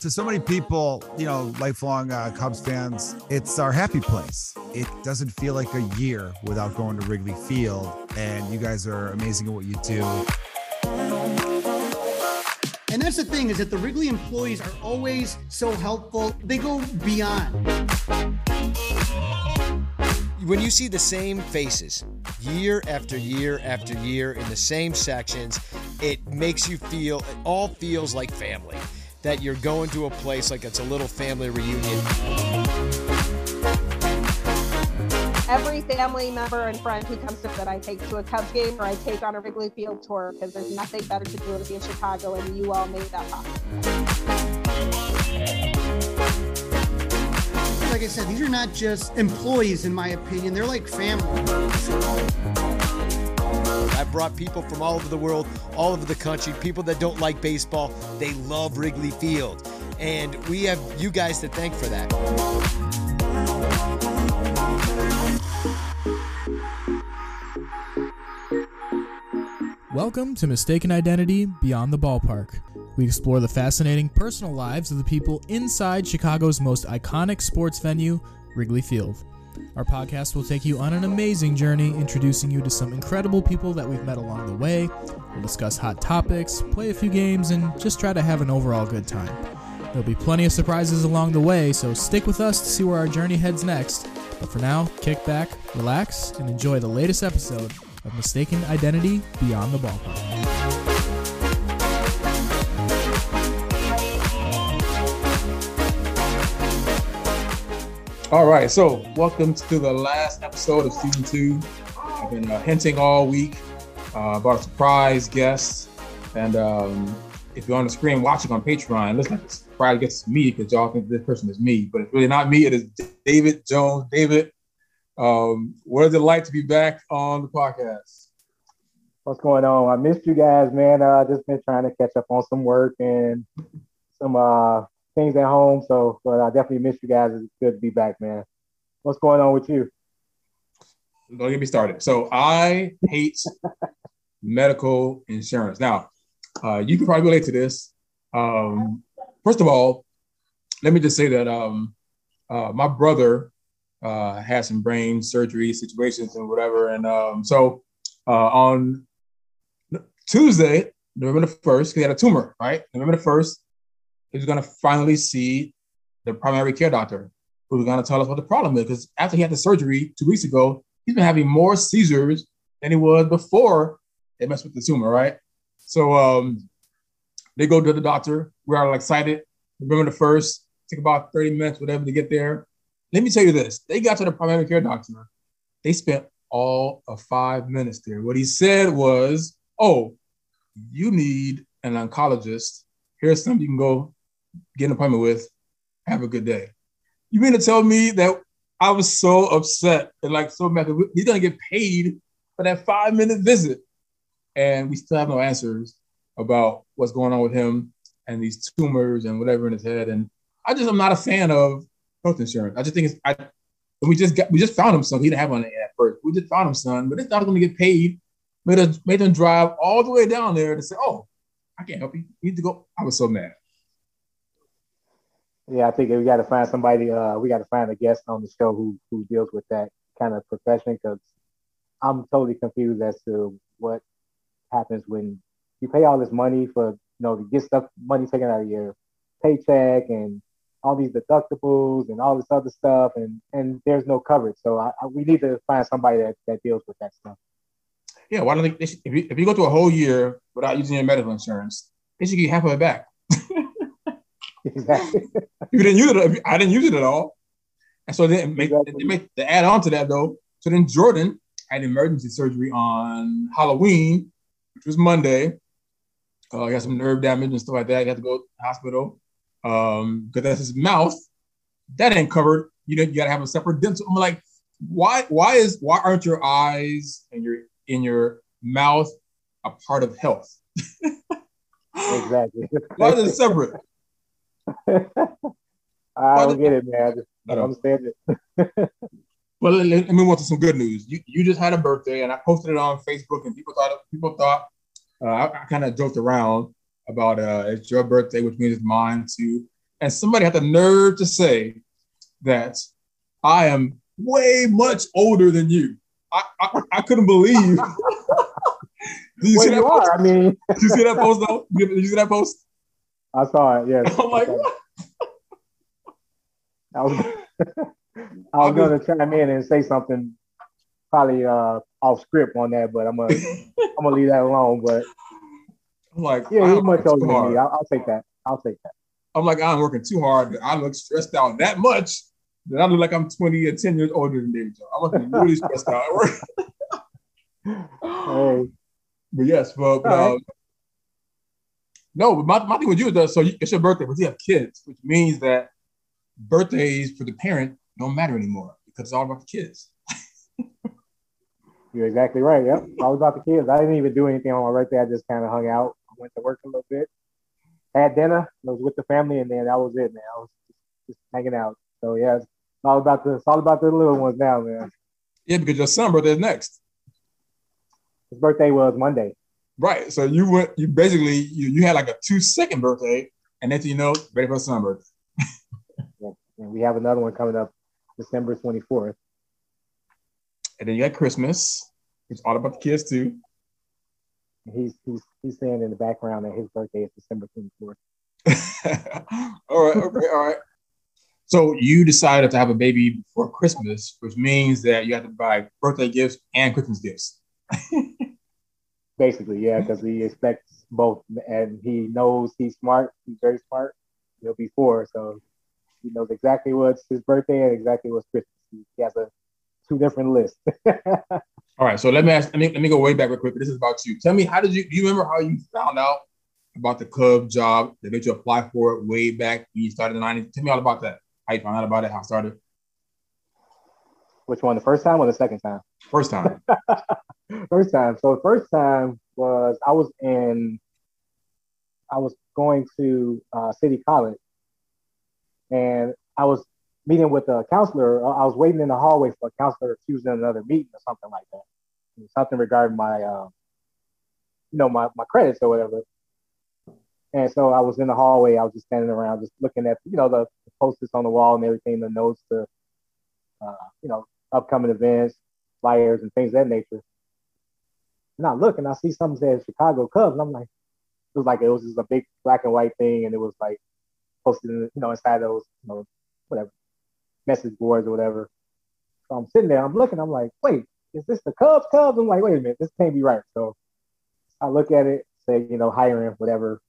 To so many people, you know, lifelong uh, Cubs fans, it's our happy place. It doesn't feel like a year without going to Wrigley Field, and you guys are amazing at what you do. And that's the thing is that the Wrigley employees are always so helpful. They go beyond. When you see the same faces year after year after year in the same sections, it makes you feel, it all feels like family. That you're going to a place like it's a little family reunion. every family member and friend who comes to that I take to a Cubs game or I take on a Wrigley Field tour because there's nothing better to do than be in Chicago, and you all made that possible. Like I said, these are not just employees, in my opinion. They're like family. I've brought people from all over the world, all over the country, people that don't like baseball. They love Wrigley Field. And we have you guys to thank for that. Welcome to Mistaken Identity Beyond the Ballpark. We explore the fascinating personal lives of the people inside Chicago's most iconic sports venue, Wrigley Field. Our podcast will take you on an amazing journey, introducing you to some incredible people that we've met along the way. We'll discuss hot topics, play a few games, and just try to have an overall good time. There'll be plenty of surprises along the way, so stick with us to see where our journey heads next. But for now, kick back, relax, and enjoy the latest episode of Mistaken Identity Beyond the Ballpark. All right, so welcome to the last episode of season two. I've been uh, hinting all week uh, about a surprise guest, and um, if you're on the screen watching on Patreon, looks like it's probably gets me because y'all think this person is me, but it's really not me. It is David Jones. David, um, what is it like to be back on the podcast? What's going on? I missed you guys, man. Uh, just been trying to catch up on some work and some uh things at home. So, but I definitely missed you guys. It's good to be back, man. What's going on with you? Don't get me started. So I hate medical insurance. Now, uh, you can probably relate to this. Um, first of all, let me just say that um, uh, my brother uh, had some brain surgery situations and whatever, and um, so uh, on Tuesday, November the first, he had a tumor. Right, November the first, he was going to finally see the primary care doctor who's going to tell us what the problem is. Because after he had the surgery two weeks ago, he's been having more seizures than he was before they messed with the tumor, right? So um, they go to the doctor. We are excited. November the first, took about 30 minutes, whatever, to get there. Let me tell you this. They got to the primary care doctor. They spent all of five minutes there. What he said was, oh, you need an oncologist. Here's something you can go get an appointment with. Have a good day. You mean to tell me that I was so upset and like so mad? He's gonna get paid for that five minute visit, and we still have no answers about what's going on with him and these tumors and whatever in his head. And I just I'm not a fan of health insurance. I just think it's I. We just got we just found him son. He didn't have one at first. We just found him son, but it's not to get paid. Made us made them drive all the way down there to say, "Oh, I can't help you. You need to go." I was so mad. Yeah, I think we got to find somebody. Uh, we got to find a guest on the show who who deals with that kind of profession because I'm totally confused as to what happens when you pay all this money for you know to get stuff money taken out of your paycheck and all these deductibles and all this other stuff and and there's no coverage. So I, I, we need to find somebody that, that deals with that stuff. Yeah, why don't they, if, you, if you go through a whole year without using your medical insurance, they should get half of it back. exactly. you didn't use it. I didn't use it at all. And so then make, Exactly. they make the add on to that though. So then Jordan had emergency surgery on Halloween, which was Monday. Uh, he had some nerve damage and stuff like that. He had to go to the hospital um, because that's his mouth. That ain't covered. You know, you gotta have a separate dental. I'm like, why? Why is why aren't your eyes and your in your mouth a part of health? Exactly. Why is it separate? I don't get it, man. I just I don't understand it. Well, let, let me move on to some good news. You, you just had a birthday, and I posted it on Facebook, and people thought people thought uh, I, I kind of joked around about uh, it's your birthday, which means it's mine too. And somebody had the nerve to say that I am way much older than you. I, I, I couldn't believe. Did you well, see that you post? Are, I mean, did you see that post though? Did you see that post? I saw it. Yes. I'm like, I was, I was going to chime in and say something, probably uh, off script on that, but I'm gonna I'm gonna leave that alone. But I'm like, yeah, he's much older than me. I'll, I'll, take that. I'll take that. I'm like, I'm working too hard. I look stressed out that much that I look like I'm 20 or 10 years older than David Jones. I look really stressed out hey. But yes, but, but right. um, no, but my, my thing with you is that so you, it's your birthday, but you have kids, which means that birthdays for the parent don't matter anymore because it's all about the kids. You're exactly right. Yep. All about the kids. I didn't even do anything on my birthday. I just kind of hung out, went to work a little bit, had dinner, I was with the family, and then that was it, man. I was just, just hanging out. So yeah, it's all about the it's all about the little ones now, man. Yeah, because your son birthday is next. His birthday was Monday. Right. So you went you basically you, you had like a two second birthday, and then you know, ready for birthday. yeah. And we have another one coming up December 24th. And then you got Christmas. It's all about the kids too. He's he's he's saying in the background that his birthday is December 24th. all right, okay, all right. So you decided to have a baby before Christmas, which means that you have to buy birthday gifts and Christmas gifts. Basically, yeah, mm-hmm. because he expects both, and he knows he's smart. He's very smart. He'll be four, so he knows exactly what's his birthday and exactly what's Christmas. He has a two different lists. All right, so let me ask. Let me let me go way back real quick. This is about you. Tell me, how did you? Do you remember how you found out about the Cub job that made you apply for it way back when you started in the '90s? Tell me all about that. How you found out about it? How it started? Which one? The first time or the second time? First time. first time. So the first time was I was in. I was going to uh, City College, and I was meeting with a counselor. I was waiting in the hallway for a counselor. She was in another meeting or something like that. Something regarding my, uh, you know, my, my credits or whatever. And so I was in the hallway. I was just standing around, just looking at, you know, the, the posters on the wall and everything, the notes, the, uh, you know, upcoming events, flyers, and things of that nature. And I look and I see something says Chicago Cubs, and I'm like, it was like it was just a big black and white thing, and it was like posted, in, you know, inside those, you know, whatever message boards or whatever. So I'm sitting there, I'm looking, I'm like, wait, is this the Cubs? Cubs? I'm like, wait a minute, this can't be right. So I look at it, say, you know, hiring, whatever,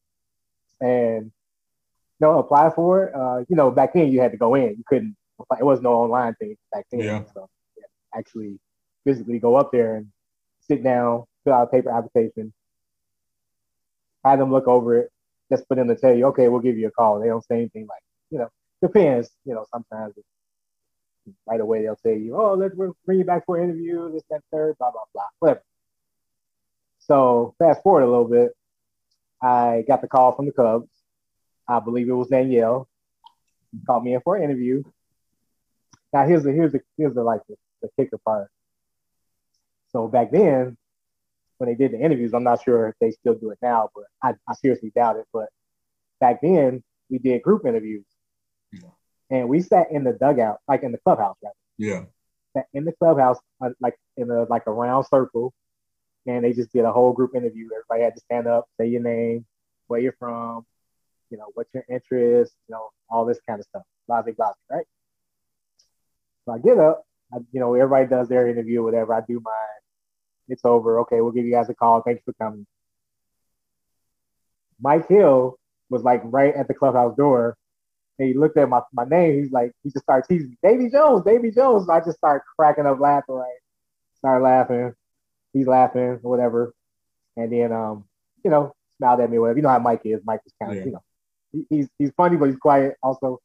and you know, apply for it. Uh, you know, back then you had to go in, you couldn't. It was no online thing back then. Yeah. So yeah, actually, physically go up there and sit down, fill out a paper application, have them look over it, just for them to tell you, okay, we'll give you a call. They don't say anything like, you know, depends. You know, sometimes right away they'll say you, oh, let's bring you back for an interview, this, that, third, blah, blah, blah, whatever. So fast forward a little bit, I got the call from the Cubs. I believe it was Danielle. Called me in for an interview. Now here's the here's the here's the like the, the kicker part. So back then, when they did the interviews, I'm not sure if they still do it now, but I, I seriously doubt it. But back then, we did group interviews and we sat in the dugout, like in the clubhouse, right? Yeah. Sat in the clubhouse, uh, like in a like a round circle, and they just did a whole group interview. Everybody had to stand up, say your name, where you're from, you know, what's your interest, you know, all this kind of stuff. Blase, blase, right? So I get up, I, you know, everybody does their interview, whatever. I do mine. It's over. Okay, we'll give you guys a call. Thanks for coming. Mike Hill was like right at the clubhouse door and he looked at my, my name. He's like, he just started teasing me, Davy Jones, Davy Jones. I just started cracking up laughing, right? Started laughing. He's laughing, whatever. And then, um, you know, smiled at me, whatever. You know how Mike is. Mike is kind of, yeah. you know, he, he's he's funny, but he's quiet also.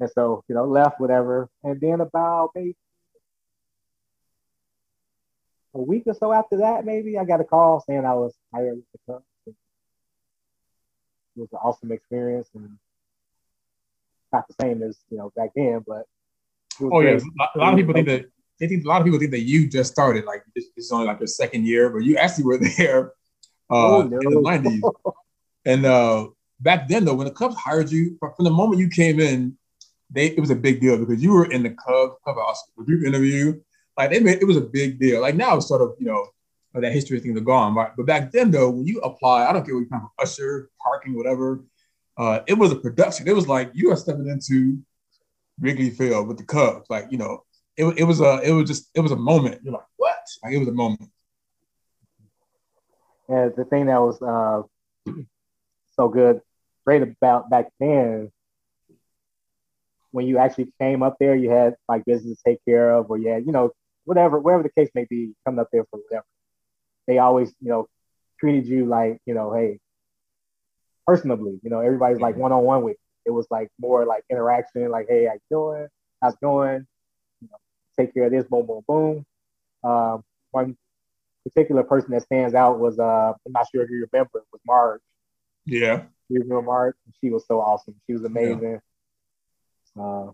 And so, you know, left, whatever. And then about maybe a week or so after that, maybe I got a call saying I was hired. with the company. It was an awesome experience, and not the same as you know back then, but oh yeah, a lot of people think that they think a lot of people think that you just started like this, is only like your second year, but you actually were there uh, Oh, in the nineties. and uh, back then, though, when the Cubs hired you, from the moment you came in, they it was a big deal because you were in the Cubs clubhouse with your interview. Like they made it was a big deal. Like now it's sort of you know that history thing is gone, right? But back then, though, when you apply, I don't care what you kind of usher, parking, whatever. Uh, it was a production. It was like you are stepping into Wrigley Field with the Cubs. Like you know, it, it was a it was just it was a moment. You're like, what? Like it was a moment. Yeah, the thing that was uh, so good, great about back then, when you actually came up there, you had like business to take care of, or you had, you know, whatever, whatever the case may be, coming up there for whatever. They always, you know, treated you like, you know, hey, personably, you know, everybody's like one on one with. You. It was like more like interaction, like, hey, how you doing? How's it going? You know, take care of this, boom, boom, boom. Um, one particular person that stands out was uh I'm not sure if you remember was Marge. Yeah. You remember Marge? She was so awesome. She was amazing. Uh,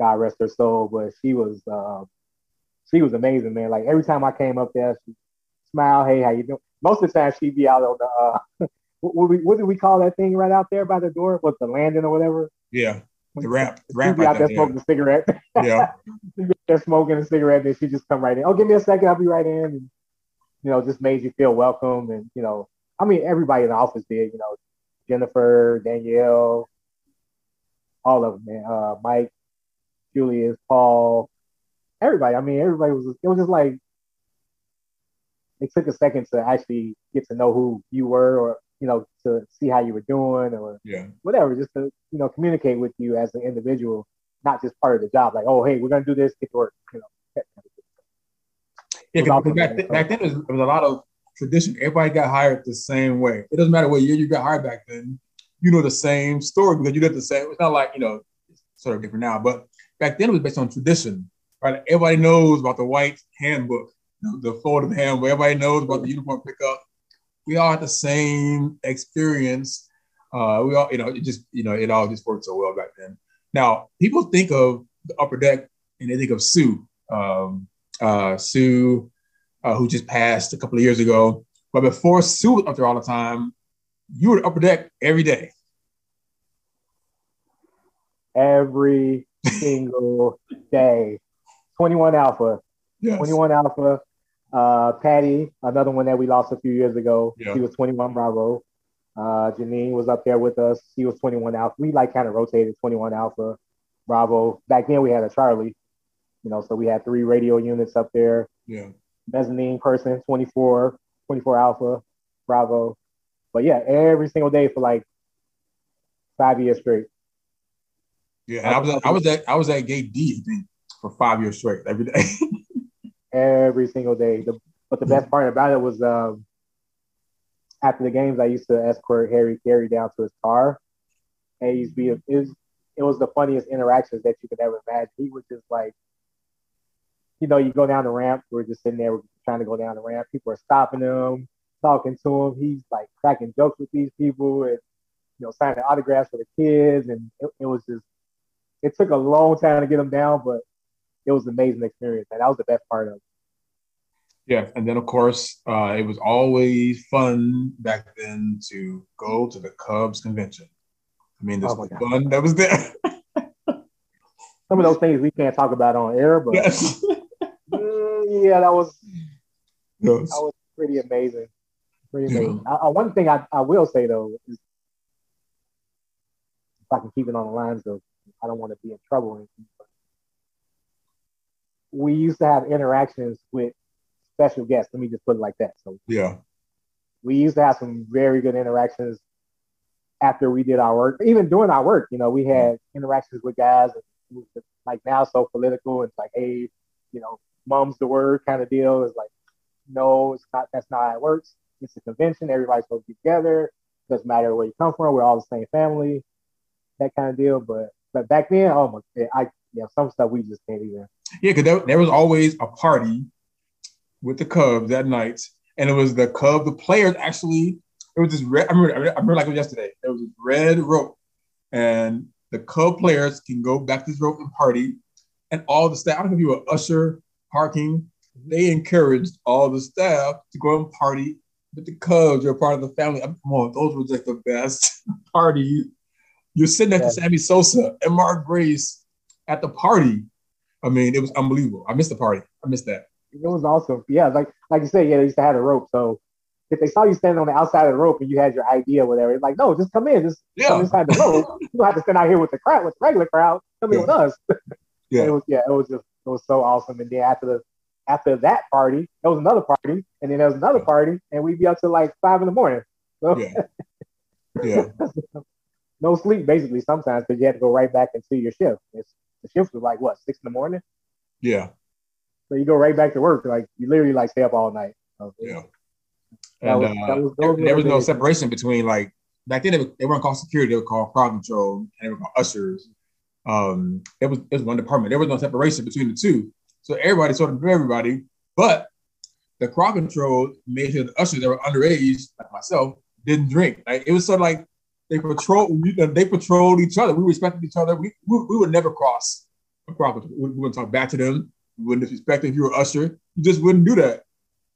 God rest her soul, but she was uh, she was amazing, man. Like every time I came up there, she smile, hey, how you doing? Most of the time she'd be out on the uh what, what, we, what did we call that thing right out there by the door? What's the landing or whatever? Yeah. The ramp. The She'd be out there there. smoking a cigarette. Yeah. She'd be there smoking a cigarette, and she just come right in. Oh, give me a second, I'll be right in. And, you know, just made you feel welcome. And, you know, I mean, everybody in the office did, you know, Jennifer, Danielle, all of them, man. Uh, Mike, Julius, Paul, everybody. I mean, everybody was, it was just like, it took a second to actually get to know who you were or, you know, to see how you were doing or Yeah. whatever, just to, you know, communicate with you as an individual, not just part of the job. Like, oh, hey, we're going to do this, get to work, you know. that kind of thing. Yeah, because awesome, back, then, back then there was, there was a lot of tradition. Everybody got hired the same way. It doesn't matter what year you got hired back then. You know the same story because you did the same. It's not like you know, sort of different now, but back then it was based on tradition, right? Everybody knows about the white handbook, the folded handbook. Everybody knows about the uniform pickup. We all had the same experience. Uh, we all, you know, it just, you know, it all just worked so well back then. Now, people think of the upper deck and they think of Sue. Um, uh, Sue, uh, who just passed a couple of years ago. But before Sue was up there all the time, you were the upper deck every day. Every single day. 21 Alpha. Yes. 21 Alpha. Uh, Patty, another one that we lost a few years ago. Yeah. She was 21 Bravo. Uh, Janine was up there with us. She was 21 Alpha. We like kind of rotated 21 Alpha, Bravo. Back then we had a Charlie, you know, so we had three radio units up there. Yeah. Mezzanine person, 24, 24 Alpha, Bravo. But yeah, every single day for like five years straight. Yeah. And I was at, I was at I was at gate D I think, for five years straight every day. every single day. The, but the best part about it was um, after the games, I used to escort Harry Caray down to his car, and he used to be it was it was the funniest interactions that you could ever imagine. He was just like, you know, you go down the ramp, we're just sitting there, we're trying to go down the ramp. People are stopping him, talking to him. He's like cracking jokes with these people, and you know, signing autographs for the kids, and it, it was just. It took a long time to get him down, but it was an amazing experience, and that was the best part of it. yeah. And then of course, uh, it was always fun back then to go to the Cubs convention. I mean, this Oh fun that was there. some of those things we can't talk about on air, but yes. mm, yeah, that was Yes. that was pretty amazing. Yeah. I, I, one thing I, I will say though is if I can keep it on the lines though, I don't want to be in trouble. anything, We used to have interactions with special guests. Let me just put it like that. So Yeah. we used to have some very good interactions after we did our work, even during our work. You know, we mm-hmm. had interactions with guys. Like now, so political. It's like, hey, you know, mom's the word kind of deal. It's like, no, it's not. That's not how it works. It's a convention. Everybody's supposed to be together. Doesn't matter where you come from. We're all the same family. That kind of deal. But but back then, oh my, yeah, I yeah, some stuff we just can't even. Yeah, because there, there was always a party with the Cubs that night, and it was the Cubs. The players actually, it was this red. I remember, I remember like it was yesterday. There was this red rope, and the Cub players can go back to this rope and party, and all the staff. I don't know if you were usher, parking. They encouraged all the staff to go and party with the Cubs, you're part of the family. Come on, those were just the best party. You're sitting next to Sammy Sosa and Mark Grace at the party. I mean, it was unbelievable. I missed the party. I missed that. It was awesome. Yeah, like like you said, yeah, they used to have a rope. So if they saw you standing on the outside of the rope and you had your idea, whatever, it's like, no, just come in, just Yeah. come inside the rope. you don't have to stand out here with the crowd, with the regular crowd. Come in with us. Yeah. it was yeah, it was just it was so awesome. And then after the after that party, there was another party, and then there was another party, and we'd be up till like five in the morning. So Yeah. Yeah. no sleep basically sometimes because you had to go right back into your shift. It's, the shift was like what six in the morning, Yeah. so you go right back to work. Like you literally like stay up all night. So, Yeah. And was- uh, was- there, there was no days. separation between like back then they, they weren't called security, they were called crowd control, and they were called ushers. Um, it was it was one department. There was no separation between the two, so everybody sort of knew everybody. But the crowd control made sure the ushers that were underage, like myself, didn't drink. Like it was sort of like they patrol. They patrolled each other. We respected each other. We we, we would never cross a crowd control. We, we wouldn't talk back to them. We wouldn't disrespect them if you were usher. You just wouldn't do that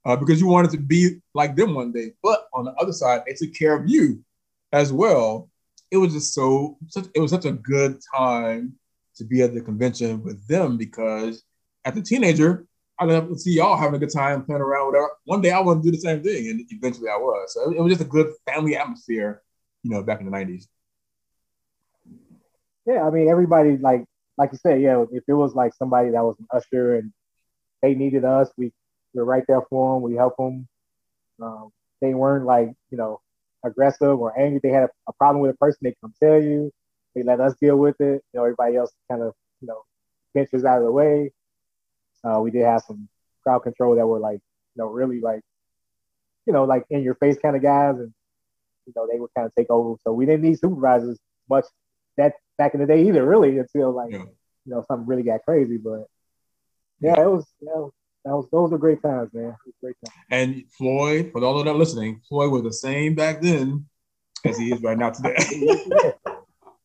uh, because you wanted to be like them one day. But on the other side, they took care of you as well. It was just so such, it was such a good time to be at the convention with them because as a teenager, I love to see y'all having a good time playing around, whatever. One day I want to do the same thing, and eventually I was. So it was just a good family atmosphere, you know, back in the nineties. Yeah, I mean everybody like like you said, yeah. If it was like somebody that was an usher and they needed us, we we're right there for them. We help them. Um, they weren't like you know aggressive or angry. They had a, a problem with a person, they come tell you. They let us deal with it. You know, everybody else kind of you know pinches out of the way. Uh, we did have some crowd control that were like you know really like you know like in your face kind of guys, and you know they would kind of take over. So we didn't need supervisors much that back in the day either, really, until like Yeah. you know something really got crazy. But yeah, it was you know, that was those were great times, man. Great times. And Floyd, for those that are listening, Floyd was the same back then as he is right now today.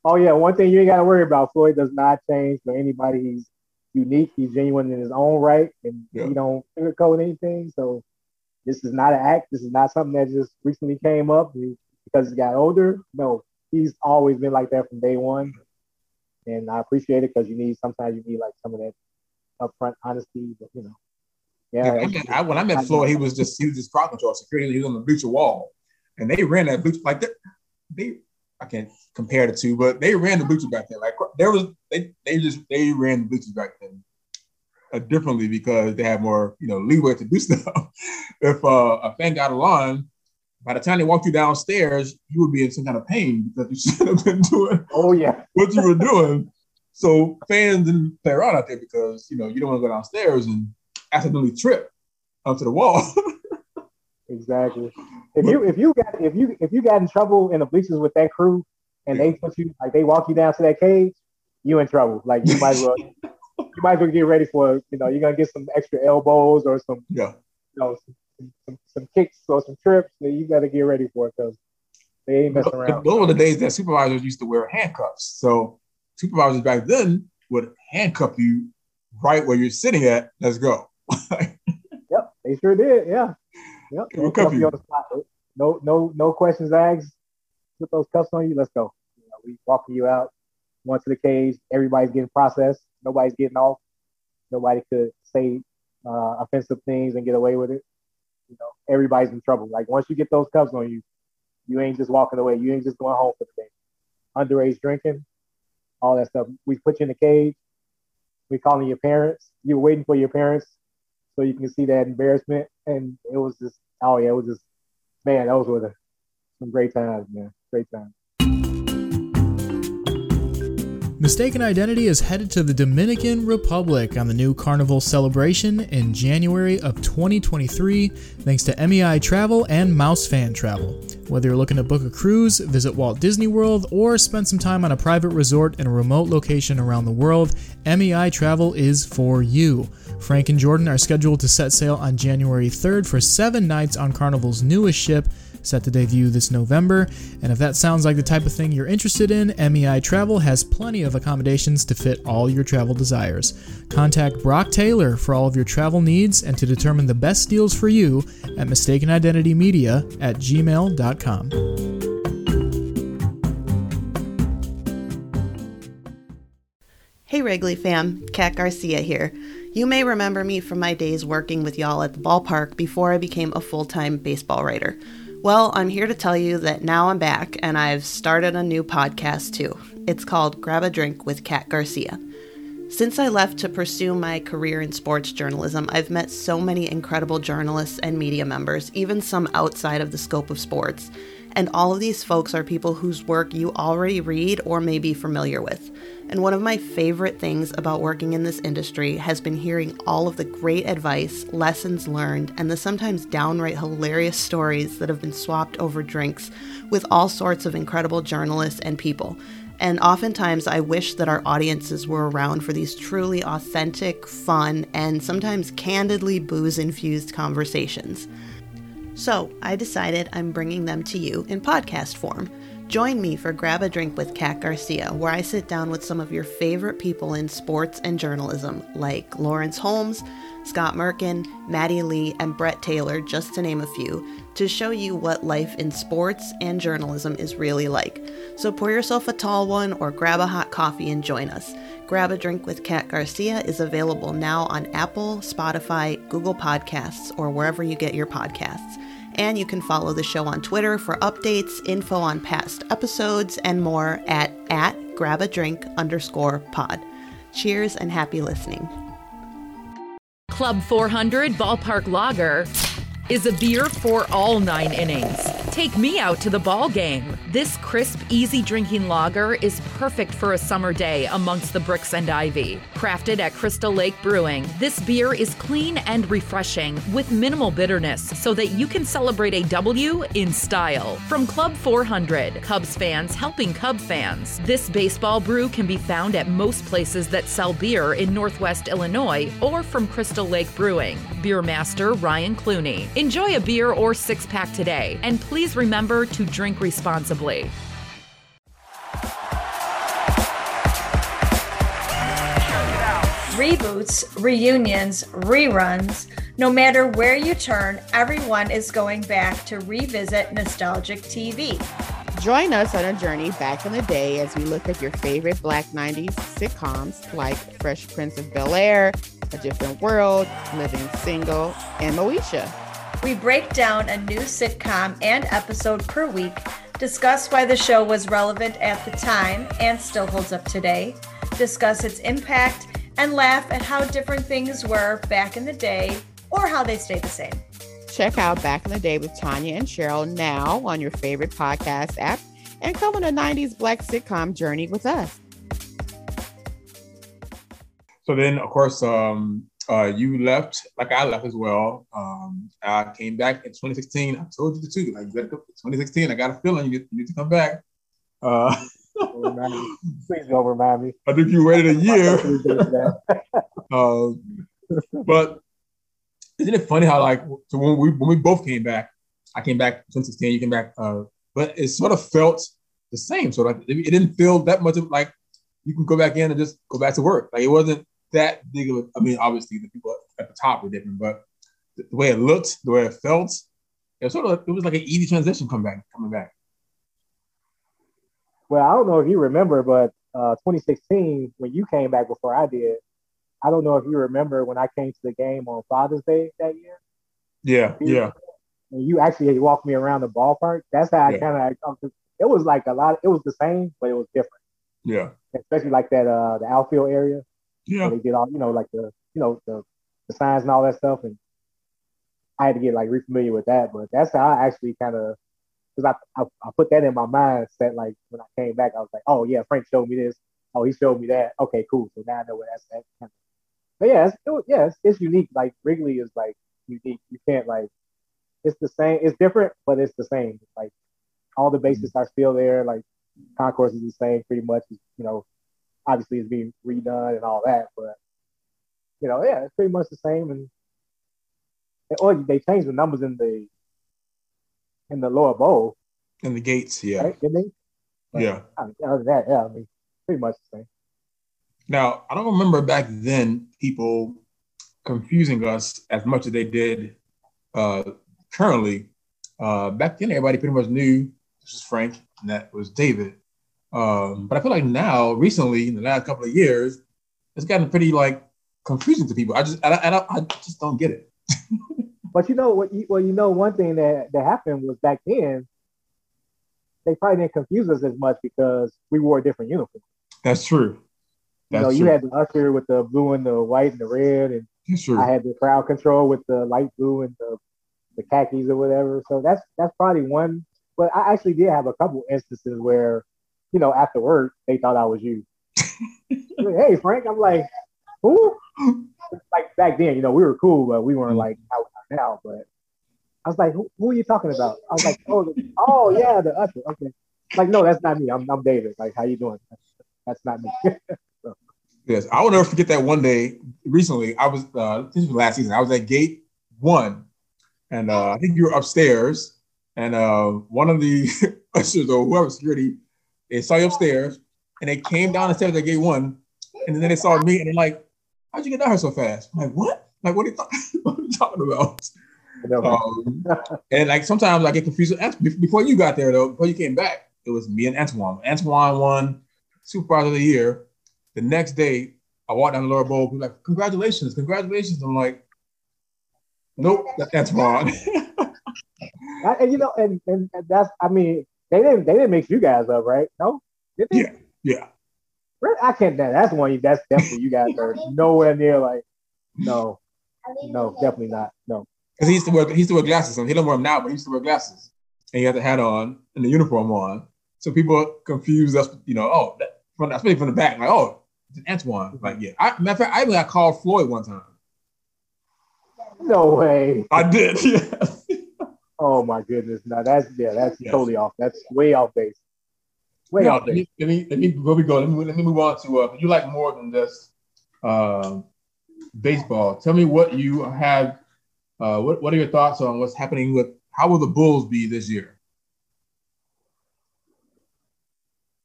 Oh yeah, one thing you ain't got to worry about. Floyd does not change for anybody. He's unique. He's genuine in his own right, and Yeah. he don't sugarcoat anything. So this is not an act. This is not something that just recently came up because he got older. No, he's always been like that from day one, and I appreciate it because you need sometimes you need like some of that upfront honesty. But you know, yeah, Yeah, I met, I, when I met Floyd, he was just he was just crowd control security. He was on the bleacher wall, and they ran that bleacher like they, they. I can't compare the two, but they ran the bleacher back then. Like there was they they just they ran the bleachers back then uh, differently because they had more you know leeway to do stuff. if uh, a fan got a line, by the time they walked you downstairs, you would be in some kind of pain because you should have been doing oh yeah, what you were doing. So fans didn't play around out there because you know you don't want to go downstairs and accidentally trip onto the wall. exactly. If you if you got if you if you got in trouble in the bleachers with that crew, and they put you like they walk you down to that cage, you in trouble. Like you might as well you might as well get ready for you know you're gonna get some extra elbows or some yeah, you know some, some, some kicks or some trips that you gotta get ready for because they ain't messing around. those were the days that supervisors used to wear handcuffs. So supervisors back then would handcuff you right where you're sitting at. Let's go. Yep, they sure did. Yeah, yep. We'll cuff you on the spot. No, no, no questions asked. Put those cuffs on you. Let's go. You know, we walking you out, going to the cage. Everybody's getting processed. Nobody's getting off. Nobody could say uh, offensive things and get away with it. You know, everybody's in trouble. Like once you get those cuffs on you, you ain't just walking away. You ain't just going home for the day. Underage drinking, all that stuff. We put you in the cage. We calling your parents. You were waiting for your parents so you can see that embarrassment. And it was just, oh yeah, it was just, man, those were the, some great times, man. Great times. Mistaken Identity is headed to the Dominican Republic on the new Carnival celebration in January of 2023, thanks to MEI Travel and Mouse Fan Travel. Whether you're looking to book a cruise, visit Walt Disney World, or spend some time on a private resort in a remote location around the world, MEI Travel is for you. Frank and Jordan are scheduled to set sail on January 3rd for seven nights on Carnival's newest ship, set to debut this November. And if that sounds like the type of thing you're interested in, MEI Travel has plenty of accommodations to fit all your travel desires. Contact Brock Taylor for all of your travel needs and to determine the best deals for you at Mistaken Identity Media at gmail.com. Hey Wrigley fam, Kat Garcia here. You may remember me from my days working with y'all at the ballpark before I became a full time baseball writer. Well, I'm here to tell you that now I'm back and I've started a new podcast too. It's called Grab a Drink with Kat Garcia. Since I left to pursue my career in sports journalism, I've met so many incredible journalists and media members, even some outside of the scope of sports. And all of these folks are people whose work you already read or may be familiar with. And one of my favorite things about working in this industry has been hearing all of the great advice, lessons learned, and the sometimes downright hilarious stories that have been swapped over drinks with all sorts of incredible journalists and people. And oftentimes, I wish that our audiences were around for these truly authentic, fun, and sometimes candidly booze infused conversations. So, I decided I'm bringing them to you in podcast form. Join me for Grab a Drink with Kat Garcia, where I sit down with some of your favorite people in sports and journalism, like Lawrence Holmes, Scott Merkin, Maddie Lee, and Brett Taylor, just to name a few, to show you what life in sports and journalism is really like. So pour yourself a tall one or grab a hot coffee and join us. Grab a Drink with Kat Garcia is available now on Apple, Spotify, Google Podcasts, or wherever you get your podcasts. And you can follow the show on Twitter for updates, info on past episodes, and more at, at grabadrink underscore pod. Cheers and happy listening. Club 400 Ballpark Lager is a beer for all nine innings. Take me out to the ball game. This crisp, easy drinking lager is perfect for a summer day amongst the bricks and ivy. Crafted at Crystal Lake Brewing, this beer is clean and refreshing with minimal bitterness so that you can celebrate a W in style. From Club 400, Cubs fans helping Cub fans. This baseball brew can be found at most places that sell beer in Northwest Illinois or from Crystal Lake Brewing. Beer master Ryan Clooney. Enjoy a beer or six pack today, and please remember to drink responsibly. Reboots, reunions, reruns, no matter where you turn, everyone is going back to revisit nostalgic TV. Join us on a journey back in the day as we look at your favorite Black 90s sitcoms like Fresh Prince of Bel Air, A Different World, Living Single, and Moesha. We break down a new sitcom and episode per week, discuss why the show was relevant at the time and still holds up today, discuss its impact, and laugh at how different things were back in the day or how they stay the same. Check out Back in the Day with Tanya and Cheryl now on your favorite podcast app and come on a 90s black sitcom journey with us. So then, of course, um, uh, you left like I left as well. Um, I came back in 2016. I told you the truth. Like 2016, I got a feeling you, need to come back. Uh, Please don't remind me. I think you waited a year. uh, but isn't it funny how like so when we when we both came back, I came back 2016, you came back, uh, but it sort of felt the same. So like it, it didn't feel that much of like you can go back in and just go back to work. Like it wasn't that big of a, I mean, obviously the people at the top were different, but the way it looked, the way it felt, it was sort of it was like an easy transition coming back, coming back. Well, I don't know if you remember, but uh, 2016 when you came back before I did, I don't know if you remember when I came to the game on Father's Day that year. Yeah, yeah. And you actually walked me around the ballpark. That's how I yeah. kind of. It was like a lot. It was the same, but it was different. Yeah. Especially like that uh the outfield area. Yeah. They did all you know like the you know the the signs and all that stuff, and I had to get like refamiliar with that. But that's how I actually kind of because I, I, I put that in my mindset. Like when I came back, I was like, oh yeah, Frank showed me this. Oh, he showed me that. Okay, cool. So now I know where that's at. But yeah, it's, it, yeah, it's, it's unique. Like Wrigley is like unique. You can't like it's the same. It's different, but it's the same. Like all the bases mm-hmm. are still there. Like concourse is the same, pretty much. You know, obviously it's being redone and all that, but you know, yeah, it's pretty much the same. And or they changed the numbers in the in the lower bowl. In the gates, yeah. Right? Didn't they? But yeah. Other than that, yeah, I mean, pretty much the same. Now, I don't remember back then people confusing us as much as they did uh, currently. Uh, back then, everybody pretty much knew this was Frank and that was David. Um, but I feel like now, recently, in the last couple of years, it's gotten pretty like confusing to people. I just, I, I, I just don't get it. but you know what? You, well, you know, one thing that that happened was back then, they probably didn't confuse us as much because we wore a different uniforms. That's true. That's you know, you had the usher with the blue and the white and the red, and I had the crowd control with the light blue and the the khakis or whatever. So that's that's probably one. But I actually did have a couple instances where, you know, after work they thought I was you. hey Frank, I'm like, who? Like back then, you know, we were cool, but we weren't like how we are now. But I was like, who, who, are you talking about? I was like, oh, oh yeah, the usher. Okay. Like, no, that's not me. I'm, I'm David. Like, how you doing? That's not me. so. Yes, I will never forget that one day. Recently, I was uh, this was last season. I was at gate one, and uh, I think you were upstairs, and uh, one of the ushers or whoever security, they saw you upstairs, and they came down the stairs at gate one, and then they saw me, and they're like, "How'd you get down here so fast?" I'm like, "What? Like, what are you, th- what are you talking about?" Um, and like sometimes I get confused. with Before you got there, though, before you came back, it was me and Antoine. Antoine won Supervisor of the Year the next day, I walked down the lower bowl, like, congratulations, congratulations. I'm like, nope, that's wrong. and you know, and, and that's I mean, they didn't they didn't mix you guys up, right? No? Yeah, yeah. I can't that's one that's definitely you guys are nowhere near like no, no, definitely not. No. Because he used to wear he used to wear glasses. So he don't wear them now, but he used to wear glasses. And he had the hat on and the uniform on. So people confuse us, you know, oh, that, from especially from the back, like, oh, it's Antoine. Mm-hmm. Like, yeah. I, matter of fact, I even got called Floyd one time. No way. I did. Yeah. Oh my goodness. No, that's yeah, that's yes. totally off. That's way off base. Way now, off base. Let me, let me where we go. Let me let me move on to uh you like more than just uh, baseball. Tell me what you have uh what, what are your thoughts on what's happening with how will the Bulls be this year?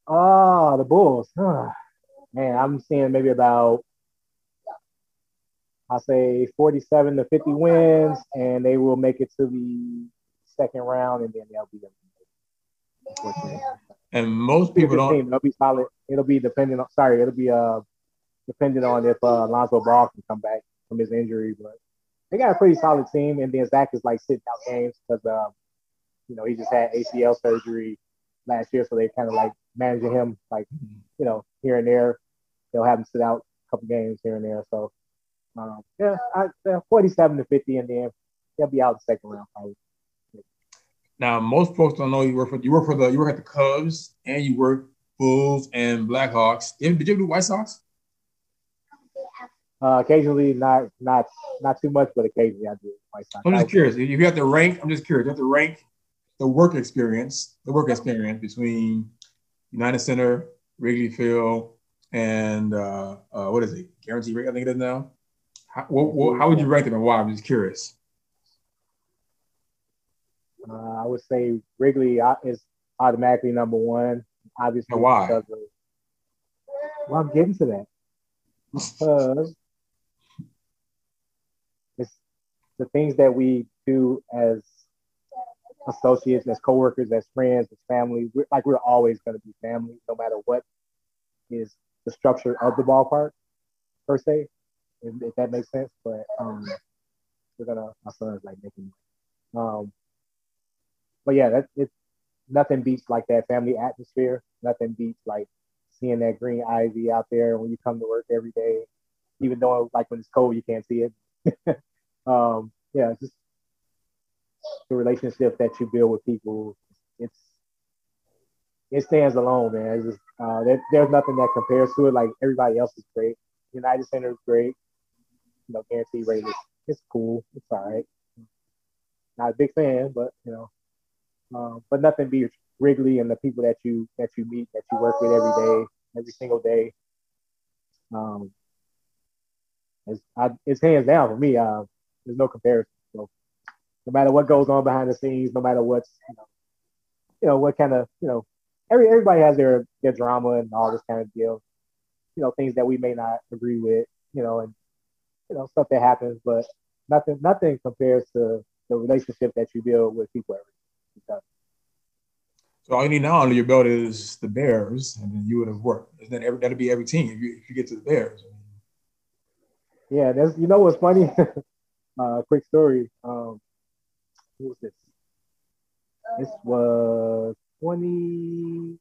Ah, the Bulls man, I'm seeing maybe about I'll say 47 to 50 wins, and they will make it to the second round, and then they'll be. And most people don't. It'll be solid. It'll be depending on. Sorry, it'll be uh depending on if uh, Lonzo Ball can come back from his injury, but they got a pretty solid team. And then Zach is like sitting out games because um, you know he just had ACL surgery last year, so they kind of like managing him like you know here and there. They'll have him sit out a couple games here and there. So um, yeah, I, uh, 47 to 50, and then they'll be out the second round probably. Now, most folks don't know you work for you work for the you work at the Cubs and you work Bulls and Blackhawks. Did you do White Sox? Uh, occasionally, not not not too much, but occasionally I do White Sox. I'm just curious. If you have to rank, I'm just curious. You have to rank the work experience, the work experience between United Center, Wrigley Field, and uh, uh, what is it? Guaranteed rate, I think it is now. How, what, what, how would you rank them and why? I'm just curious. Uh, I would say Wrigley is automatically number one. Obviously, and why? Of, well, I'm getting to that because it's the things that we do as associates, as coworkers, as friends, as family. We're, like we're always going to be family, no matter what is the structure of the ballpark per se, if, if that makes sense. But um, we're gonna my son's like making. Um, but yeah, that it's nothing beats like that family atmosphere. Nothing beats like seeing that green ivy out there when you come to work every day, even though like when it's cold you can't see it. um, yeah, it's just the relationship that you build with people. It's it stands alone, man. Just, uh, there, there's nothing that compares to it. Like everybody else is great. United Center is great. You know, guarantee rate is it's cool. It's all right. Not a big fan, but you know, um, but nothing beats Wrigley and the people that you that you meet that you work with every day, every single day. Um, it's, I, it's hands down for me. Uh, there's no comparison. So no matter what goes on behind the scenes, no matter what's you know, you know what kind of you know, every everybody has their their drama and all this kind of deal. You know, things that we may not agree with. You know, and you know stuff that happens, but nothing nothing compares to the relationship that you build with people every day. So all you need now under your belt is the Bears, and then you would have worked. Then every, that'll be every team if you, if you get to the Bears. Yeah, that's you know what's funny. uh, quick story. Um, who was this? This was twenty.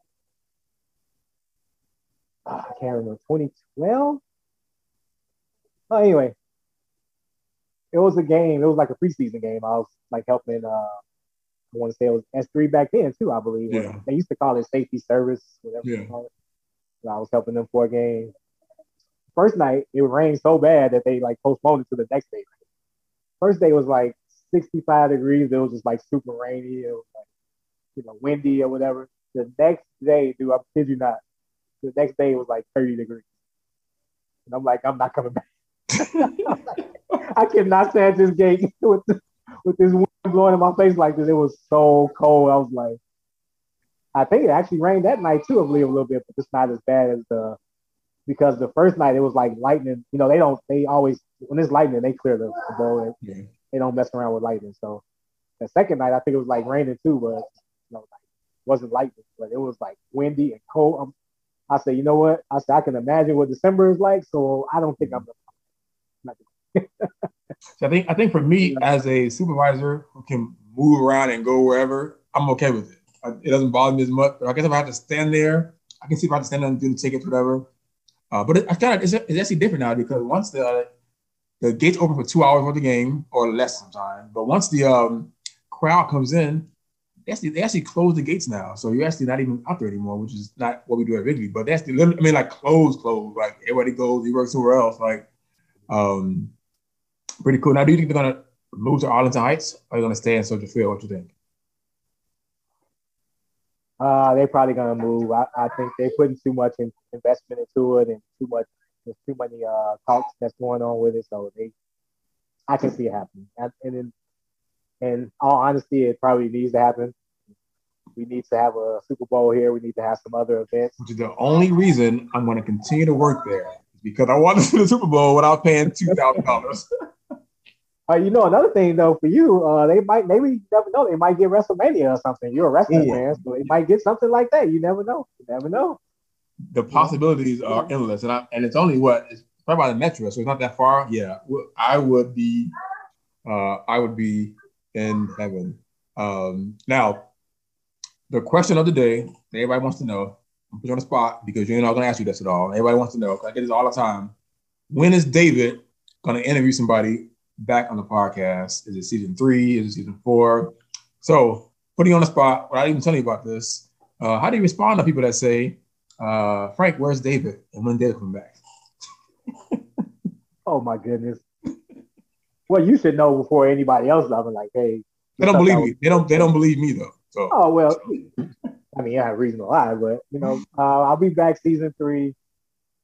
Uh, I can't remember. Twenty twelve. Oh, anyway, it was a game. It was like a preseason game. I was like helping. Uh, I want to say it was S three back then too. I believe. Yeah. They used to call it safety service. Whatever Yeah. they call it. So I was helping them for a game. First night it rained so bad that they like postponed it to the next day. First day was like 65 degrees. It was just like super rainy. It was like you know windy or whatever. The next day, dude, I kid you not. The next day it was like 30 degrees. And I'm like, I'm not coming back. I cannot stand this game with the, with this wind blowing in my face like this. It was so cold. I was like, I think it actually rained that night too, I believe a little bit, but it's not as bad as the because the first night it was like lightning. You know, they don't they always when it's lightning they clear the, the bowl. They, Yeah. they don't mess around with lightning. So the second night I think it was like raining too, but you know, like, wasn't lightning, but it was like windy and cold. Um, I said, you know what? I said I can imagine what December is like, so I don't think I'm. So I think I think for me as a supervisor who can move around and go wherever, I'm okay with it. I, it doesn't bother me as much. But I guess if I have to stand there, I can see if I have to stand there and do the tickets, whatever. Uh, but it, I kind of it's, it's actually different now because once the the gates open for two hours for the game or less sometimes, but once the um, crowd comes in, they actually, they actually close the gates now. So you're actually not even out there anymore, which is not what we do at Wrigley. But that's the I mean, like close, close. Like everybody goes, you work somewhere else. Like, um, pretty cool. Now, do you think they're gonna move to Arlington Heights? Or are they gonna stay in Soldier Field? What do you think? Uh, they're probably gonna move. I, I think they're putting too much in, investment into it and too much. There's too many uh talks that's going on with it, so they. I can see it happening, and and in, in all honesty, it probably needs to happen. We need to have a Super Bowl here. We need to have some other events. Which is the only reason I'm gonna continue to work there because I want to see the Super Bowl without paying two thousand dollars. Uh, you know, another thing though, for you, uh, they might maybe you never know. They might get WrestleMania or something. You're a wrestling Ooh. fan, so they might get something like that. You never know. You never know. The possibilities are endless, and I, and it's only what it's probably by the metro, so it's not that far. Yeah, I would be, uh, I would be in heaven. Um, now, the question of the day that everybody wants to know. I'm put you on the spot because you're not going to ask you this at all. Everybody wants to know. I get this all the time. When is David going to interview somebody back on the podcast? Is it season three? Is it season four? So, putting you on the spot, without even telling you about this, uh, how do you respond to people that say, uh, Frank, where's David? And when David come back? Oh my goodness. well, you should know before anybody else. I'm like, hey, They don't believe me. They don't. They don't believe me though. So Oh well, I mean, I have reason to lie, but you know, uh, I'll be back season three.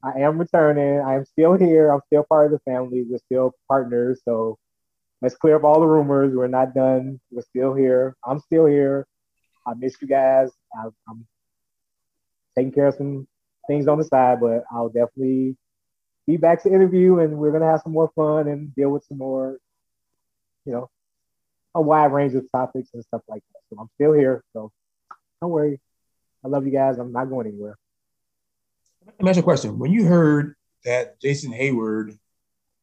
I am returning. I am still here. I'm still part of the family. We're still partners. So let's clear up all the rumors. We're not done. We're still here. I'm still here. I miss you guys. I, I'm taking care of some things on the side, but I'll definitely be back to interview, and we're gonna have some more fun and deal with some more, you know, a wide range of topics and stuff like that. So I'm still here. So don't worry. I love you guys. I'm not going anywhere. Let me ask you a question. When you heard that Jason Heyward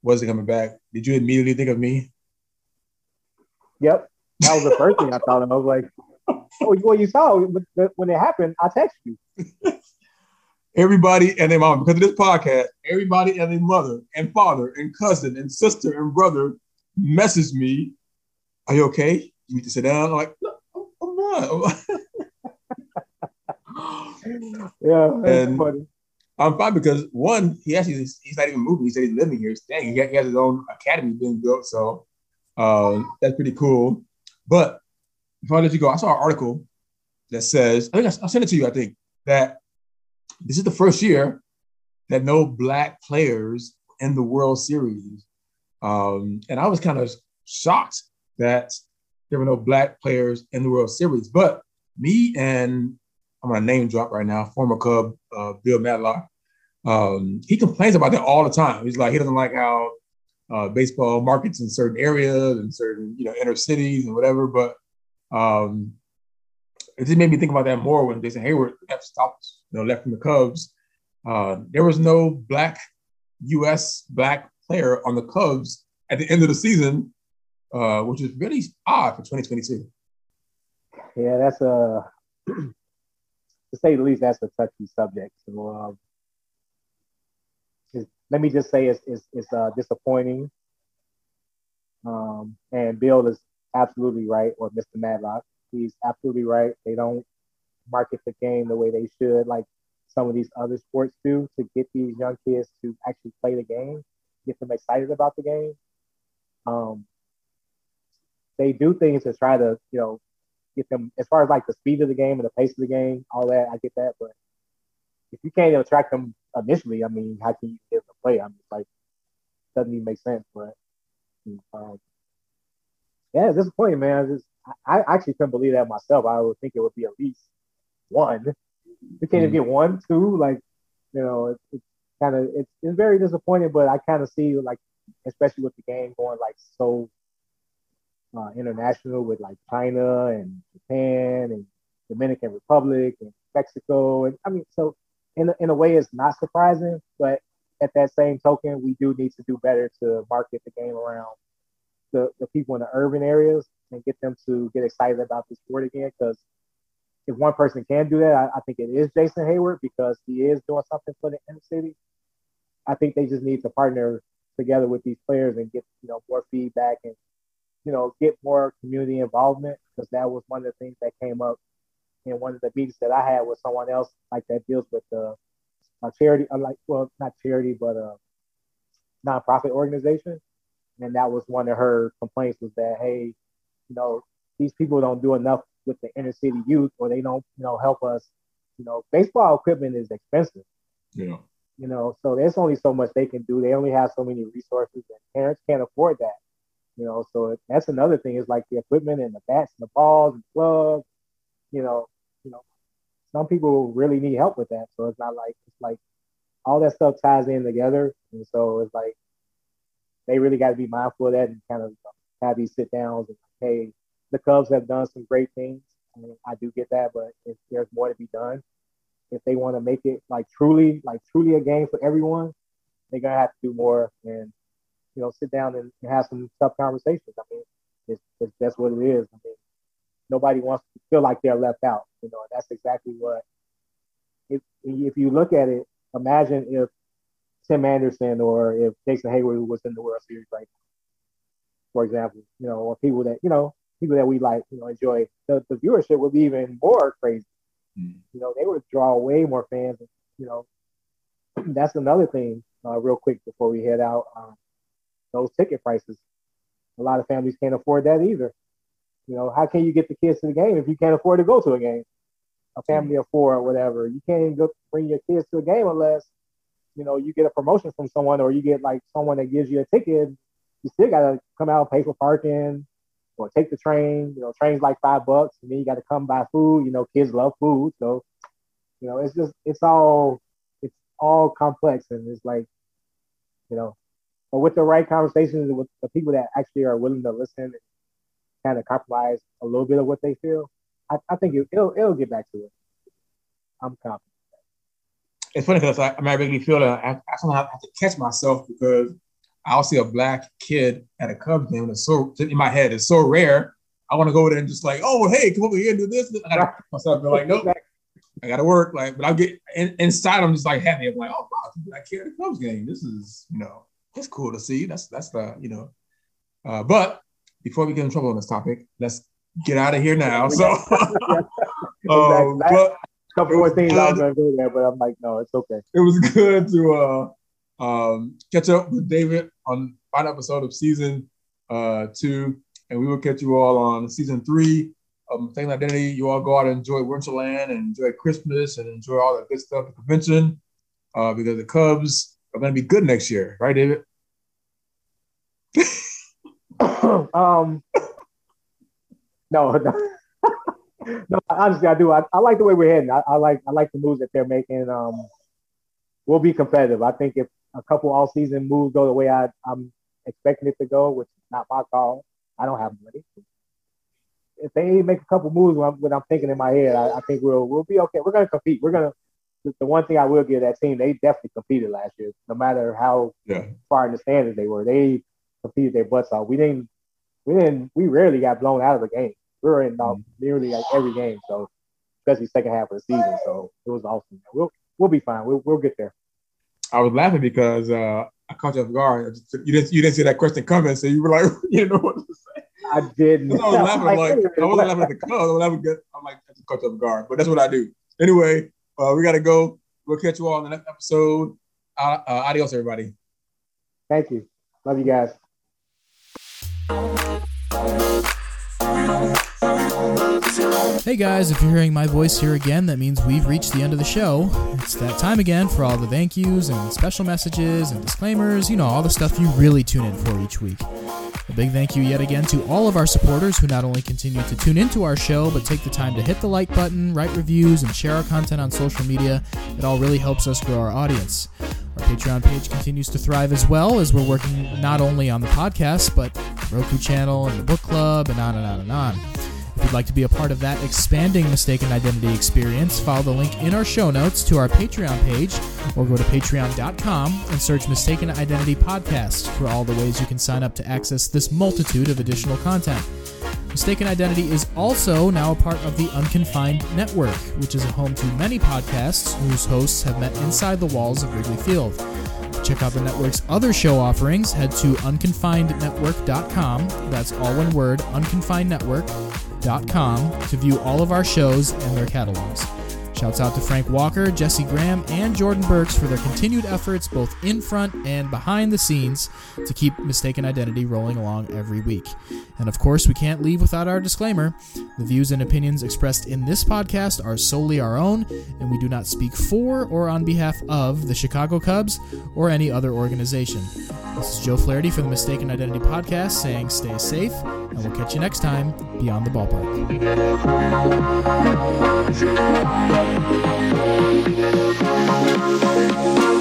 wasn't coming back, did you immediately think of me? Yep. That was the first thing I thought of. I was like, oh, well, you saw when it happened, I texted you. Everybody and their mom, because of this podcast, everybody and their mother and father and cousin and sister and brother messaged me. Are you okay? You need to sit down. I'm like, no, I'm not. Yeah, that's And- funny. I'm fine because one, he actually he's not even moving. He said he's living here, staying. He, has his own academy being built, so um, that's pretty cool. But before I let you go, I saw an article that says, I think I'll send it to you. I think that this is the first year that no black players in the World Series. Um, and I was kind of shocked that there were no black players in the World Series. But me and I'm gonna name drop right now, former Cub uh, Bill Madlock. Um, he complains about that all the time. He's like he doesn't like how uh, baseball markets in certain areas and certain you know inner cities and whatever. But um, it just made me think about that more when Jason Heyward left stopped, you know, left from the Cubs. Uh, there was no black U.S. black player on the Cubs at the end of the season, uh, which is really odd for 2022. Yeah, that's a to say the least. That's a touchy subject. So, um, let me just say it's it's, it's uh, disappointing. Um, and Bill is absolutely right, or Mr. Madlock, he's absolutely right. They don't market the game the way they should, like some of these other sports do, to get these young kids to actually play the game, get them excited about the game. Um, they do things to try to, you know, get them as far as like the speed of the game and the pace of the game, all that. I get that, but if you can't attract them initially, I mean, how can you to play? I'm just like, doesn't even make sense. But um, yeah, it's disappointing, man. Just, I, I actually couldn't believe that myself. I would think it would be at least one. You can't even mm-hmm. get one, two. Like, you know, it, it's kind of it's, it's very disappointing. But I kind of see like, especially with the game going like so uh, international with like China and Japan and Dominican Republic and Mexico, and I mean, so in in a way, it's not surprising. But at that same token, we do need to do better to market the game around the, the people in the urban areas and get them to get excited about the sport again. Because if one person can do that, I, I, think it is Jason Heyward because he is doing something for the inner city. I think they just need to partner together with these players and get you know more feedback and you know get more community involvement because that was one of the things that came up in one of the meetings that I had with someone else like that deals with the a charity, uh, like well not charity but a nonprofit organization, and that was one of her complaints was that hey, you know these people don't do enough with the inner city youth or they don't you know help us. You know, baseball equipment is expensive. Yeah. You know, so there's only so much they can do. They only have so many resources, and parents can't afford that. You know, so that's another thing is like the equipment and the bats and the balls and gloves. You know, you know, some people really need help with that. So it's not like it's like all that stuff ties in together, and so it's like they really got to be mindful of that and kind of have these sit downs and hey, the Cubs have done some great things. I, mean, I do get that, but if there's more to be done, if they want to make it like truly, like truly a game for everyone, they're gonna have to do more and you know sit down and, have some tough conversations. I mean, it's, it's that's what it is. I mean, nobody wants to feel like they're left out. You know, and that's exactly what. If if you look at it, imagine if Tim Anderson or if Jason Heyward was in the World Series right now, for example, you know, or people that you know, people that we like, you know, enjoy. The, the viewership would be even more crazy. Mm. You know, they would draw way more fans. And, you know, that's another thing. Uh, real quick before we head out, um, those ticket prices. A lot of families can't afford that either. You know, how can you get the kids to the game if you can't afford to go to a game? A hmm. family of four or whatever. You can't even go bring your kids to a game unless, you know, you get a promotion from someone or you get like someone that gives you a ticket. You still gotta come out, and pay for parking, or take the train. You know, train's like five bucks, and then you got to come buy food. You know, kids love food, so you know, it's just it's all it's all complex, and it's like, you know, but with the right conversations with the people that actually are willing to listen and kind of compromise a little bit of what they feel, I, I think it, will it'll get back to it. I'm confident. It's funny because I, I, I really feel that I, I somehow have to catch myself because I'll see a black kid at a Cubs game. It's so in my head, it's so rare. I want to go there and just like, oh, hey, come over here and do this. I gotta myself be like, nope, I gotta work. Like, but I get in, inside, I'm just like happy. I'm like, oh, wow, black kid at Cubs game. This is, you know, it's cool to see. That's that's the, you know. Uh, but before we get in trouble on this topic, let's get out of here now. So, um, but, a couple more things I was gonna do there, but I'm like, no, it's okay. It was good to uh, um, catch up with David on final episode of season uh, two, and we will catch you all on season three of Mistaken Identity. You all go out and enjoy Winterland and enjoy Christmas and enjoy all that good stuff, the convention, uh, because the Cubs are going to be good next year, right, David? um, no, no, no, honestly, I do. I, I like the way we're heading. I, I, like I like the moves that they're making. Um, we'll be competitive. I think if a couple all season moves go the way I, I'm expecting it to go, which is not my call, I don't have money. If they make a couple moves when I'm, when I'm thinking in my head, I, I, think we'll we'll be okay. We're gonna compete. We're gonna. The, the, one thing I will give that team, they definitely competed last year. No matter how yeah. far in the standings they were, they competed their butts off. We didn't. We didn't. We rarely got blown out of the game. We were in uh, nearly like every game. So especially second half of the season. So it was awesome. We'll we'll be fine. We'll we'll get there. I was laughing because uh, I caught you off guard. You didn't you didn't see that question coming, so you were like, you know what to say. I didn't. I was laughing. like, like I wasn't laughing at the Cubs. I was laughing. At, I'm like, I just caught you off guard, but that's what I do. Anyway, uh, we got to go. We'll catch you all in the next episode. Uh, uh, adios, everybody. Thank you. Love you guys. Hey guys, if you're hearing my voice here again, that means we've reached the end of the show. It's that time again for all the thank yous and special messages and disclaimers, you know, all the stuff you really tune in for each week. A big thank you yet again to all of our supporters who not only continue to tune into our show, but take the time to hit the like button, write reviews, and share our content on social media. It all really helps us grow our audience. Patreon page continues to thrive as well as we're working not only on the podcast, but Roku channel and the book club and on and on and on. If you'd like to be a part of that expanding mistaken identity experience, follow the link in our show notes to our Patreon page or go to patreon.com and search Mistaken Identity Podcast for all the ways you can sign up to access this multitude of additional content. Mistaken Identity is also now a part of the Unconfined Network, which is a home to many podcasts whose hosts have met inside the walls of Wrigley Field. To check out the network's other show offerings, head to unconfinednetwork.com. That's all one word, unconfinednetwork.com, to view all of our shows and their catalogs. Shouts out to Frank Walker, Jesse Graham, and Jordan Burks for their continued efforts both in front and behind the scenes to keep Mistaken Identity rolling along every week. And of course, we can't leave without our disclaimer. The views and opinions expressed in this podcast are solely our own, and we do not speak for or on behalf of the Chicago Cubs or any other organization. This is Joe Flaherty for the Mistaken Identity Podcast saying stay safe, and we'll catch you next time beyond the ballpark. Thank you.